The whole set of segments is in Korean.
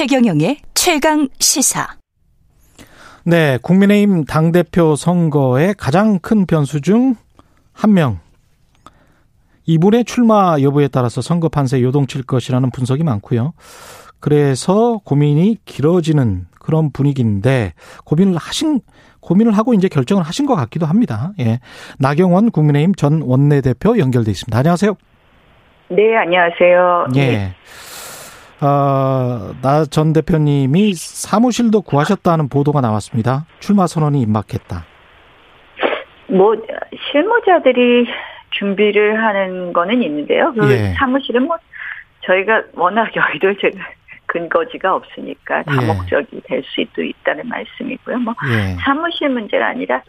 최경영의 최강 시사. 네, 국민의힘 당대표 선거의 가장 큰 변수 중 한 명. 이분의 출마 여부에 따라서 선거 판세 요동칠 것이라는 분석이 많고요. 그래서 고민이 길어지는 그런 분위기인데 고민을 하신 고민을 하고 이제 결정을 하신 것 같기도 합니다. 예. 나경원 국민의힘 전 원내대표 연결돼 있습니다. 안녕하세요. 네, 안녕하세요. 예. 네. 어, 나전 대표님이 사무실도 구하셨다는 보도가 나왔습니다. 출마 선언이 임박했다. 뭐 실무자들이 준비를 하는 거는 있는데요. 그 예. 사무실은 뭐 저희가 워낙 여의도에 제가 근거지가 없으니까 다목적이 예. 될 수도 있다는 말씀이고요. 뭐 예. 사무실 문제가 아니라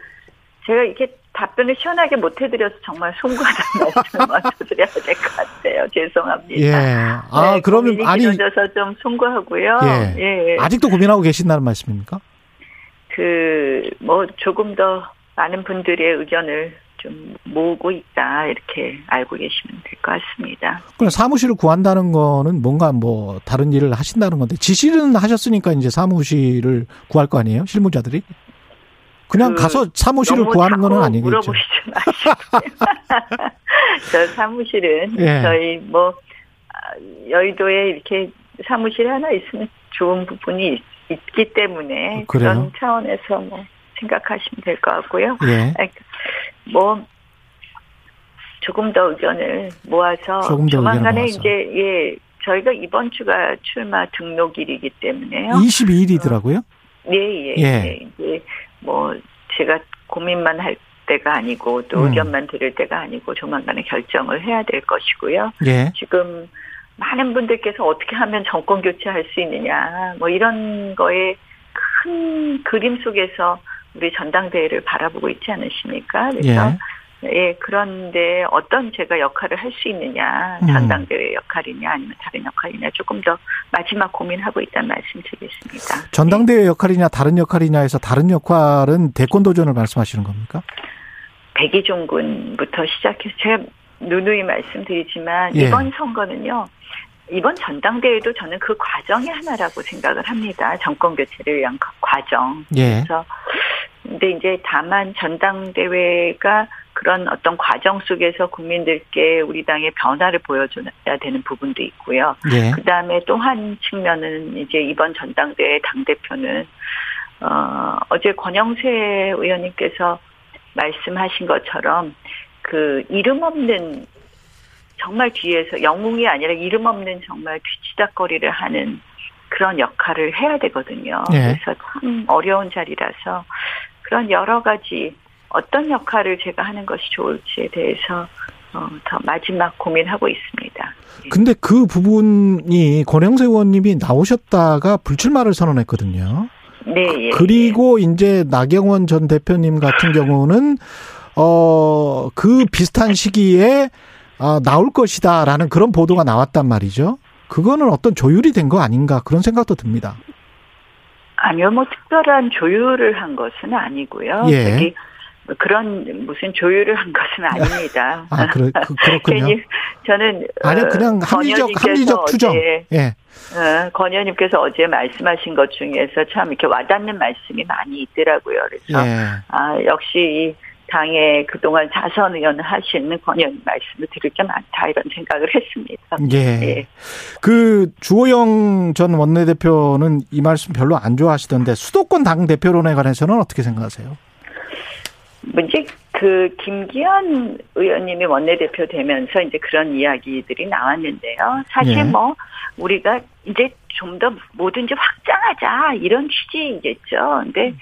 제가 이렇게 답변을 시원하게 못 해드려서 정말 송구하다는 말씀을 먼저 드려야 될 것 같아요. 죄송합니다. 예. 아, 네, 그러면 아니 길어져서 좀 송구하고요. 예. 예. 아직도 고민하고 계신다는 말씀입니까? 그 뭐 조금 더 많은 분들의 의견을 좀 모으고 있다 이렇게 알고 계시면 될 것 같습니다. 그럼 사무실을 구한다는 거는 뭔가 뭐 다른 일을 하신다는 건데 지시는 하셨으니까 이제 사무실을 구할 거 아니에요 실무자들이? 그냥 그 가서 사무실을 구하는 거는 아니겠죠. 물어보시지 마시고. 저 사무실은 예. 저희 뭐 여의도에 이렇게 사무실 하나 있으면 좋은 부분이 있 기 때문에 그래요? 그런 차원에서 뭐 생각하시면 될 것 같고요. 예. 뭐 조금 더 의견을 모아서 조금 더 조만간에 이제 예 저희가 이번 주가 출마 등록일이기 때문에요. 22일이더라고요. 예, 예. 예. 예. 뭐 제가 고민만 할 때가 아니고 또 음. 의견만 들을 때가 아니고 조만간에 결정을 해야 될 것이고요. 예. 지금 많은 분들께서 어떻게 하면 정권 교체할 수 있느냐 뭐 이런 거에 큰 그림 속에서 우리 전당대회를 바라보고 있지 않으십니까? 그래서 예. 예, 그런데 어떤 제가 역할을 할 수 있느냐, 음. 전당대회 역할이냐, 아니면 다른 역할이냐, 조금 더 마지막 고민하고 있다는 말씀 드리겠습니다. 전당대회 역할이냐, 다른 역할이냐 해서 다른 역할은 대권 도전을 말씀하시는 겁니까? 백이종 군부터 시작해서 제가 누누이 말씀드리지만 예. 이번 선거는요, 이번 전당대회도 저는 그 과정의 하나라고 생각을 합니다. 정권 교체를 위한 과정. 예. 그래서 근데 이제 다만 전당대회가 그런 어떤 과정 속에서 국민들께 우리 당의 변화를 보여줘야 되는 부분도 있고요. 예. 그 다음에 또 한 측면은 이제 이번 전당대회 당대표는, 어, 어제 권영세 의원님께서 말씀하신 것처럼 그 이름 없는 정말 뒤에서 영웅이 아니라 이름 없는 정말 뒤치다거리를 하는 그런 역할을 해야 되거든요. 예. 그래서 참 어려운 자리라서 그런 여러 가지 어떤 역할을 제가 하는 것이 좋을지에 대해서 어, 더 마지막 고민하고 있습니다. 예. 근데 그 부분이 권영세 의원님이 나오셨다가 불출마를 선언했거든요. 네. 예, 그리고 예. 이제 나경원 전 대표님 같은 경우는 어 그 비슷한 시기에 아, 나올 것이다라는 그런 보도가 나왔단 말이죠. 그거는 어떤 조율이 된 거 아닌가 그런 생각도 듭니다. 아니요, 뭐 특별한 조율을 한 것은 아니고요. 예. 그런 무슨 조율을 한 것은 아닙니다. 아, 그렇, 그, 그렇군요. 저는 아니 그냥 어, 합리적 합리적 추정. 어제, 예. 어, 권 의원님께서 어제 말씀하신 것 중에서 참 이렇게 와닿는 말씀이 많이 있더라고요. 그래서 예. 아 역시 이 당에 그동안 자선 의원을 하시는 권 의원님 말씀을 들을 게 많다 이런 생각을 했습니다. 예. 예. 그 주호영 전 원내대표는 이 말씀 별로 안 좋아하시던데 수도권 당 대표론에 관해서는 어떻게 생각하세요? 이제 그 김기현 의원님이 원내대표 되면서 이제 그런 이야기들이 나왔는데요. 사실 예. 뭐 우리가 이제 좀 더 뭐든지 확장하자 이런 취지이겠죠. 근데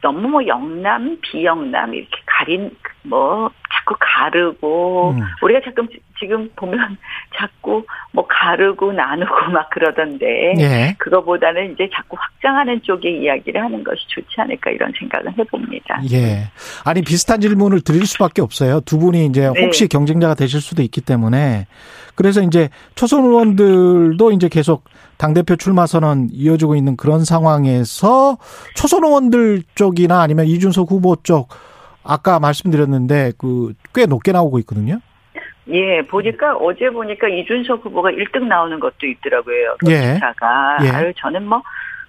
너무 뭐 영남, 비영남 이렇게 가린 뭐 자꾸 가르고 음. 우리가 자꾸 지금 보면 자꾸 뭐 가르고 나누고 막 그러던데 예. 그거보다는 이제 자꾸 확장하는 쪽의 이야기를 하는 것이 좋지 않을까 이런 생각을 해봅니다. 예. 아니 비슷한 질문을 드릴 수밖에 없어요. 두 분이 이제 네. 혹시 네. 경쟁자가 되실 수도 있기 때문에 그래서 이제 초선 의원들도 이제 계속 당 대표 출마 선언 이어지고 있는 그런 상황에서 초선 의원들 쪽이나 아니면 이준석 후보 쪽 아까 말씀드렸는데 그 꽤 높게 나오고 있거든요. 예, 보니까 어제 보니까 이준석 후보가 1등 나오는 것도 있더라고요. 예. 기사가. 예. 아유, 저는 뭐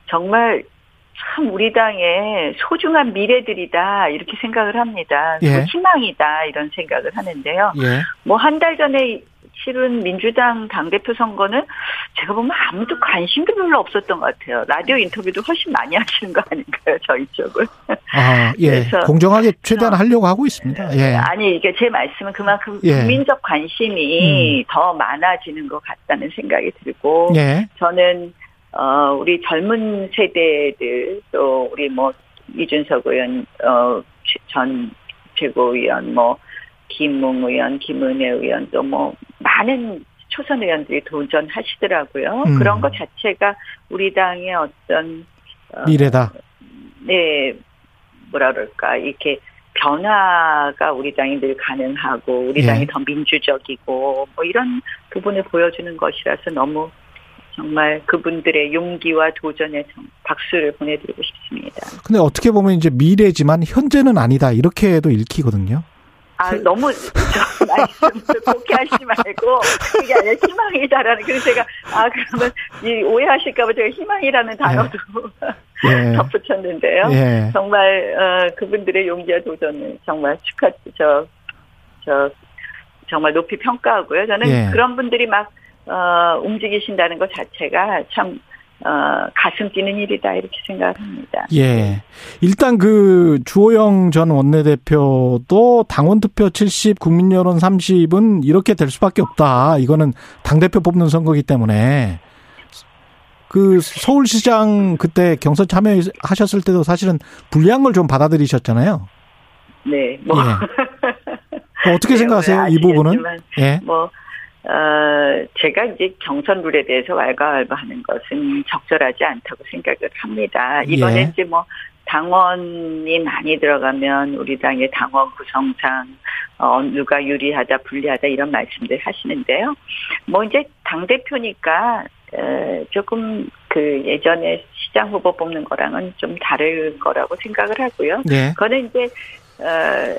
정말 참 우리 당의 소중한 미래들이다 이렇게 생각을 합니다. 예. 뭐 희망이다 이런 생각을 하는데요. 예. 뭐한 달 전에 실은 민주당 당대표 선거는 제가 보면 아무도 관심도 별로 없었던 것 같아요. 라디오 인터뷰도 훨씬 많이 하시는 거 아닌가요, 저희 쪽은. 아, 예. 공정하게 최대한 하려고 하고 있습니다. 예. 아니, 이게 제 말씀은 그만큼 예. 국민적 관심이 더 많아지는 것 같다는 생각이 들고, 예. 저는, 어, 우리 젊은 세대들, 또 우리 뭐, 이준석 의원, 어, 전 최고위원, 뭐, 김웅 의원, 김은혜 의원, 또 뭐, 많은 초선 의원들이 도전하시더라고요. 음. 그런 것 자체가 우리 당의 어떤, 어, 미래다. 네, 뭐라 그럴까, 이렇게 변화가 우리 당이 늘 가능하고, 우리 예. 당이 더 민주적이고, 뭐 이런 부분을 보여주는 것이라서 너무 정말 그분들의 용기와 도전에 정- 박수를 보내드리고 싶습니다. 근데 어떻게 보면 이제 미래지만 현재는 아니다. 이렇게도 읽히거든요. 아, 너무, 저 말씀을 곱게 하시지 말고, 그게 아니라 희망이다라는, 그래서 제가, 아, 그러면 이 오해하실까 봐 제가 희망이라는 단어도 예. 덧붙였는데요. 예. 정말 어, 그분들의 용기와 도전을 정말 축하 저, 저 정말 높이 평가하고요. 저는 예. 그런 분들이 막 어, 움직이신다는 것 자체가 참 어, 가슴 뛰는 일이다 이렇게 생각합니다. 예. 일단 그 주호영 전 원내대표도 당원 투표 70, 국민 여론 30은 이렇게 될 수밖에 없다. 이거는 당 대표 뽑는 선거기 때문에 그 서울시장 그때 경선 참여하셨을 때도 사실은 불리한 걸 좀 받아들이셨잖아요. 네, 뭐뭐 어떻게 네, 생각하세요? 오늘 이 부분은? 예. 뭐, 어, 제가 이제 경선 룰에 대해서 왈가왈부하는 것은 적절하지 않다고 생각을 합니다. 이번에 예. 이제 뭐, 당원이 많이 들어가면 우리 당의 당원 구성상, 어, 누가 유리하다, 불리하다 이런 말씀들 하시는데요. 뭐 이제 당 대표니까, 에, 조금 그 예전에 시장 후보 뽑는 거랑은 좀 다를 거라고 생각을 하고요. 예. 그거는 이제 어,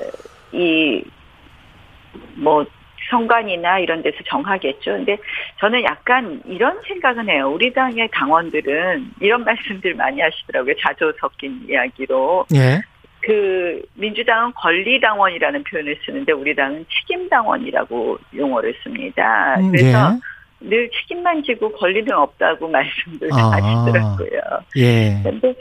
이뭐 선관이나 이런 데서 정하겠죠. 근데 저는 약간 이런 생각은 해요. 우리 당의 당원들은 이런 말씀들 많이 하시더라고요. 자조 섞인 이야기로. 예. 그 민주당은 권리당원이라는 표현을 쓰는데 우리 당은 책임당원이라고 용어를 씁니다. 음, 그래서 늘 책임만 지고 권리는 없다고 말씀들 아. 하시더라고요. 예. 근데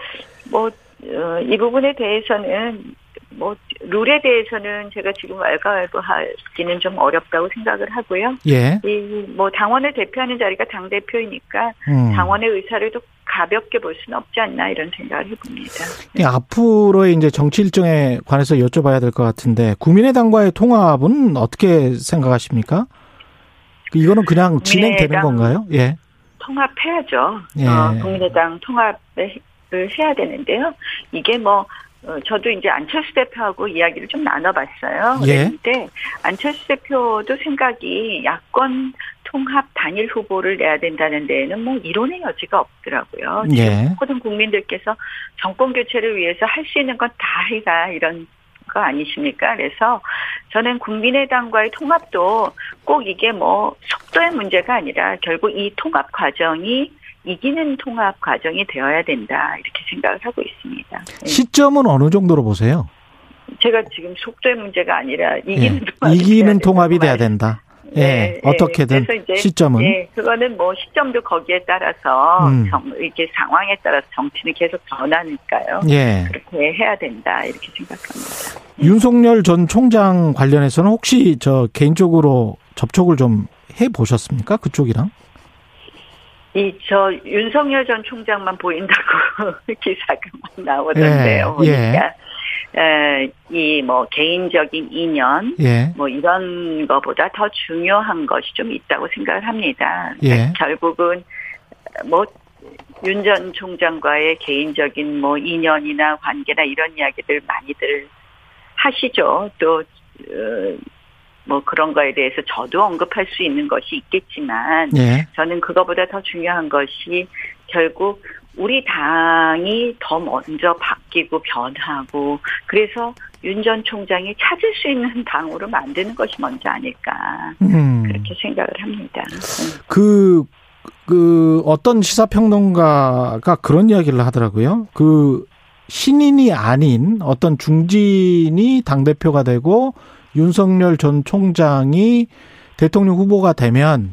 뭐, 어, 이 부분에 대해서는 뭐, 룰에 대해서는 제가 지금 왈가왈부하기는 좀 어렵다고 생각을 하고요. 예. 이, 뭐, 당원을 대표하는 자리가 당 대표이니까 음. 당원의 의사를 또 가볍게 볼 수는 없지 않나 이런 생각을 해봅니다. 예, 앞으로의 이제 정치 일정에 관해서 여쭤봐야 될 것 같은데 국민의당과의 통합은 어떻게 생각하십니까? 이거는 그냥 진행되는 건가요? 예. 통합해야죠. 예. 어, 국민의당 통합을 해야 되는데요. 이게 뭐, 어, 저도 이제 안철수 대표하고 이야기를 좀 나눠봤어요. 예. 그런데 안철수 대표도 생각이 야권 통합 단일 후보를 내야 된다는 데에는 뭐 이론의 여지가 없더라고요. 예. 모든 국민들께서 정권 교체를 위해서 할 수 있는 건 다 해가 이런 거 아니십니까? 그래서 저는 국민의당과의 통합도 꼭 이게 뭐 속도의 문제가 아니라 결국 이 통합 과정이 이기는 통합 과정이 되어야 된다 이렇게 생각을 하고 있습니다. 네. 시점은 어느 정도로 보세요? 제가 지금 속도의 문제가 아니라 이기는 예. 통합이 이기는 돼야 통합이 돼야 된다. 네, 예. 네. 어떻게든 이제, 시점은 예, 그거는 뭐 시점도 거기에 따라서 음. 정, 이렇게 상황에 따라서 정치는 계속 변하니까요. 예. 그렇게 해야 된다 이렇게 생각합니다. 윤석열 전 총장 관련해서는 혹시 저 개인적으로 접촉을 좀 해 보셨습니까? 그쪽이랑? 이 저 윤석열 전 총장만 보인다고 기사가 막 나오던데요. 예, 예. 보니까 이뭐 개인적인 인연 예. 뭐 이런 거보다 더 중요한 것이 좀 있다고 생각을 합니다. 예. 결국은 뭐 윤 전 총장과의 개인적인 뭐 인연이나 관계나 이런 이야기들 많이들 하시죠. 또 어, 뭐 그런 거에 대해서 저도 언급할 수 있는 것이 있겠지만 예. 저는 그거보다 더 중요한 것이 결국 우리 당이 더 먼저 바뀌고 변하고 그래서 윤 전 총장이 찾을 수 있는 당으로 만드는 것이 먼저 아닐까 음. 그렇게 생각을 합니다. 그, 그 어떤 시사평론가가 그런 이야기를 하더라고요. 그 신인이 아닌 어떤 중진이 당 대표가 되고 윤석열 전 총장이 대통령 후보가 되면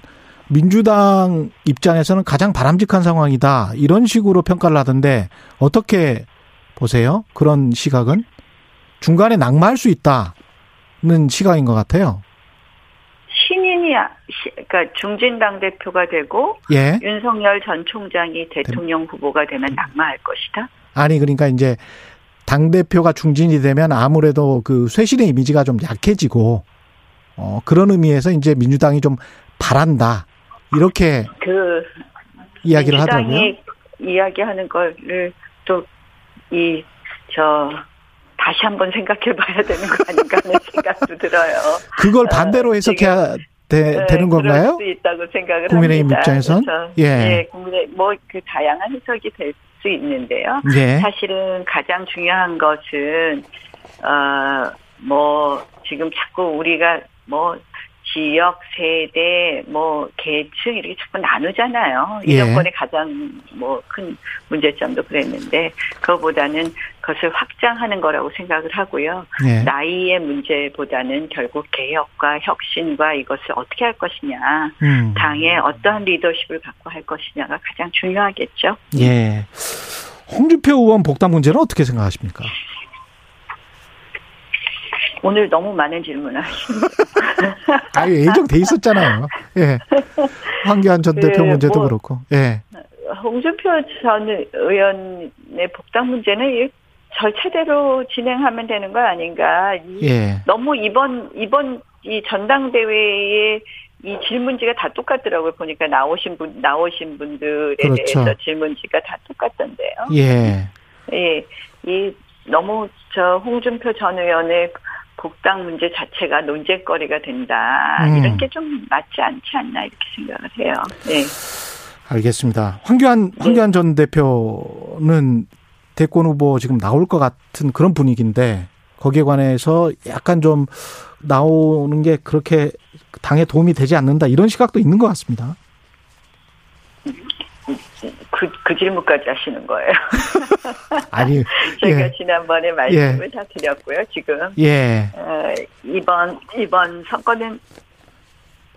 민주당 입장에서는 가장 바람직한 상황이다. 이런 식으로 평가를 하던데 어떻게 보세요? 그런 시각은? 중간에 낙마할 수 있다는 시각인 것 같아요. 신인이, 그러니까 중진당 대표가 되고 예. 윤석열 전 총장이 대통령 후보가 되면 낙마할 것이다? 아니, 그러니까 이제 당 대표가 중진이 되면 아무래도 그 쇄신의 이미지가 좀 약해지고, 어, 그런 의미에서 이제 민주당이 좀 바란다. 이렇게 그 이야기를 하더라고요. 이야기하는 거를 또 이 저 다시 한번 생각해 봐야 되는 거 아닌가 하는 생각도 들어요. 그걸 어, 반대로 해석해야 되, 네, 되는 건가요? 수 있다고 생각을 국민의힘. 입장에선 예. 네, 국민의 뭐 그 다양한 해석이 될 수 있는데요. 예. 사실은 가장 중요한 것은 어뭐 지금 자꾸 우리가 뭐 지역, 세대, 뭐 계층 이렇게 자꾸 나누잖아요. 이 예. 정권의 가장 뭐 큰 문제점도 그랬는데 그거보다는 그것을 확장하는 거라고 생각을 하고요. 예. 나이의 문제보다는 결국 개혁과 혁신과 이것을 어떻게 할 것이냐, 음. 당의 어떠한 리더십을 갖고 할 것이냐가 가장 중요하겠죠. 예. 홍준표 의원 복당 문제는 어떻게 생각하십니까? 오늘 너무 많은 질문을 하십니다. 아유, 예정돼 있었잖아요. 예. 황교안 전그 대표 문제도 뭐, 그렇고, 예. 홍준표 전 의원의 복당 문제는 절차대로 진행하면 되는 거 아닌가. 예. 너무 이번, 이번 이 전당대회에 이 질문지가 다 똑같더라고요. 보니까 나오신 분, 나오신 분들에 그렇죠. 대해서 질문지가 다 똑같던데요. 예. 예. 이 너무 저 홍준표 전 의원의 복당 문제 자체가 논쟁거리가 된다. 음. 이런 게 좀 맞지 않지 않나 이렇게 생각을 해요. 네. 알겠습니다. 황교안 네. 황교안 전 대표는 대권 후보 지금 나올 것 같은 그런 분위기인데 거기에 관해서 약간 좀 나오는 게 그렇게 당에 도움이 되지 않는다 이런 시각도 있는 것 같습니다. 그, 그 질문까지 하시는 거예요. 아니, 제가 예. 지난번에 말씀을 예. 다 드렸고요, 지금. 예. 어, 이번, 이번 선거는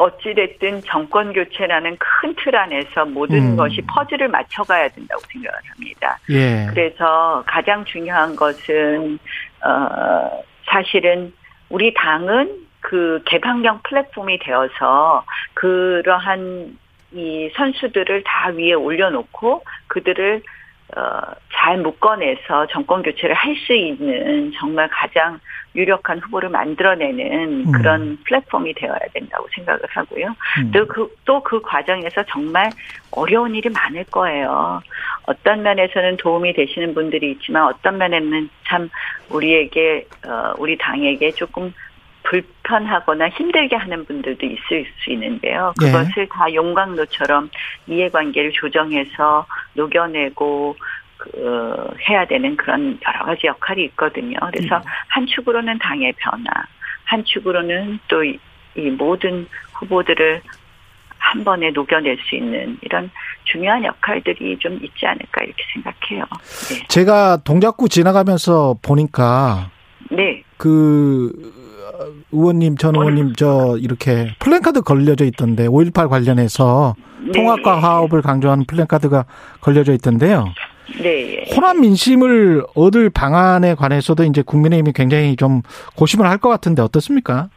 어찌됐든 정권 교체라는 큰 틀 안에서 모든 음. 것이 퍼즐을 맞춰가야 된다고 생각을 합니다. 예. 그래서 가장 중요한 것은, 어, 사실은 우리 당은 그 개방형 플랫폼이 되어서 그러한 이 선수들을 다 위에 올려놓고 그들을 어, 잘 묶어내서 정권 교체를 할 수 있는 정말 가장 유력한 후보를 만들어내는 음. 그런 플랫폼이 되어야 된다고 생각을 하고요. 음. 또그 또 그 과정에서 정말 어려운 일이 많을 거예요. 어떤 면에서는 도움이 되시는 분들이 있지만 어떤 면에는 참 우리에게 어, 우리 당에게 조금 불편하거나 힘들게 하는 분들도 있을 수 있는데요. 예. 그것을 네. 다 용광로처럼 이해관계를 조정해서 녹여내고 그, 해야 되는 그런 여러 가지 역할이 있거든요. 그래서 네. 한 축으로는 당의 변화, 한 축으로는 또 이 모든 후보들을 한 번에 녹여낼 수 있는 이런 중요한 역할들이 좀 있지 않을까 이렇게 생각해요. 네. 제가 동작구 지나가면서 보니까 네. 그 의원님, 전 의원님 저 이렇게 플랜카드 걸려져 있던데 5.18 관련해서 네. 통합과 화합을 강조하는 플랜카드가 걸려져 있던데요. 네. 호남 민심을 얻을 방안에 관해서도 이제 국민의힘이 굉장히 좀 고심을 할 것 같은데 어떻습니까?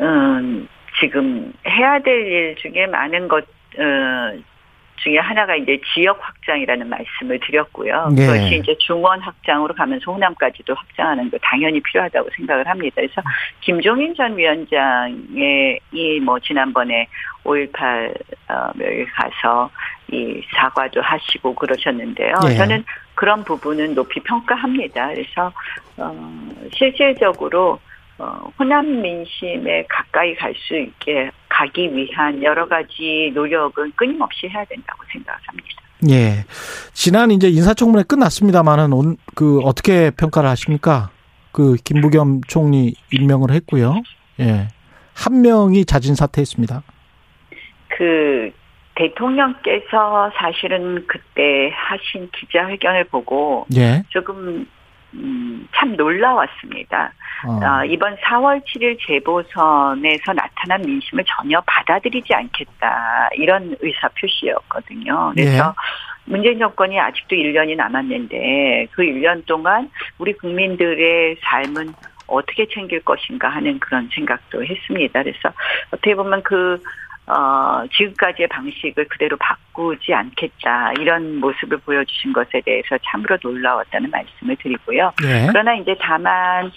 음, 지금 해야 될 일 중에 많은 것, 어, 중에 하나가 이제 지역 확장이라는 말씀을 드렸고요. 네. 그것이 이제 중원 확장으로 가면서 호남까지도 확장하는 거 당연히 필요하다고 생각을 합니다. 그래서 김종인 전 위원장의 이 뭐 지난번에 5.18 어, 가서 이 사과도 하시고 그러셨는데요. 네. 저는 그런 부분은 높이 평가합니다. 그래서 어 실질적으로 어, 호남 민심에 가까이 갈 수 있게 가기 위한 여러 가지 노력은 끊임없이 해야 된다고 생각합니다. 예. 지난 이제 인사청문회 끝났습니다만은 온, 그 어떻게 평가를 하십니까? 그 김부겸 총리 임명을 했고요. 예. 한 명이 자진 사퇴했습니다. 그 대통령께서 사실은 그때 하신 기자회견을 보고 예. 조금 음, 참 놀라웠습니다. 어. 어, 이번 4월 7일 재보선에서 나타난 민심을 전혀 받아들이지 않겠다 이런 의사 표시였거든요. 그래서 예. 문재인 정권이 아직도 1년이 남았는데 그 1년 동안 우리 국민들의 삶은 어떻게 챙길 것인가 하는 그런 생각도 했습니다. 그래서 어떻게 보면 그 어, 지금까지의 방식을 그대로 바꾸지 않겠다. 이런 모습을 보여주신 것에 대해서 참으로 놀라웠다는 말씀을 드리고요. 네. 그러나 이제 다만,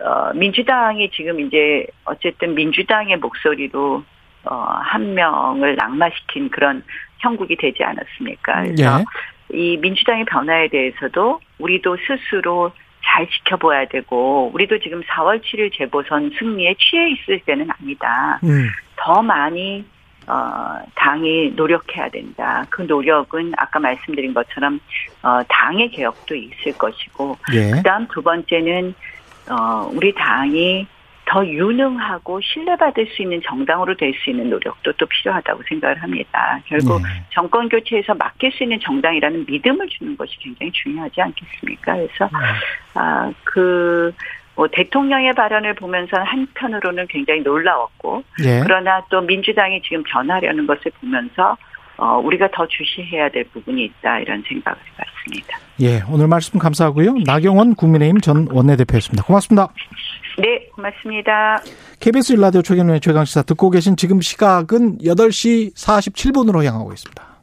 어, 민주당이 지금 이제 어쨌든 민주당의 목소리로 어, 한 명을 낙마시킨 그런 형국이 되지 않았습니까? 그래서 네. 이 민주당의 변화에 대해서도 우리도 스스로 잘 지켜봐야 되고 우리도 지금 4월 7일 재보선 승리에 취해 있을 때는 아니다. 음. 더 많이 어, 당이 노력해야 된다. 그 노력은 아까 말씀드린 것처럼 어, 당의 개혁도 있을 것이고, 예. 그다음 두 번째는 어, 우리 당이 더 유능하고 신뢰받을 수 있는 정당으로 될 수 있는 노력도 또 필요하다고 생각을 합니다. 결국 네. 정권 교체에서 맡길 수 있는 정당이라는 믿음을 주는 것이 굉장히 중요하지 않겠습니까? 그래서 네. 아그 뭐 대통령의 발언을 보면서 한편으로는 굉장히 놀라웠고 예. 그러나 또 민주당이 지금 변하려는 것을 보면서 어, 우리가 더 주시해야 될 부분이 있다 이런 생각을 해봤습니다. 예, 오늘 말씀 감사하고요. 나경원 국민의힘 전 원내대표였습니다. 고맙습니다. 네, 고맙습니다. KBS 일라디오 최경련의 최강시사 듣고 계신 지금 시각은 8시 47분으로 향하고 있습니다.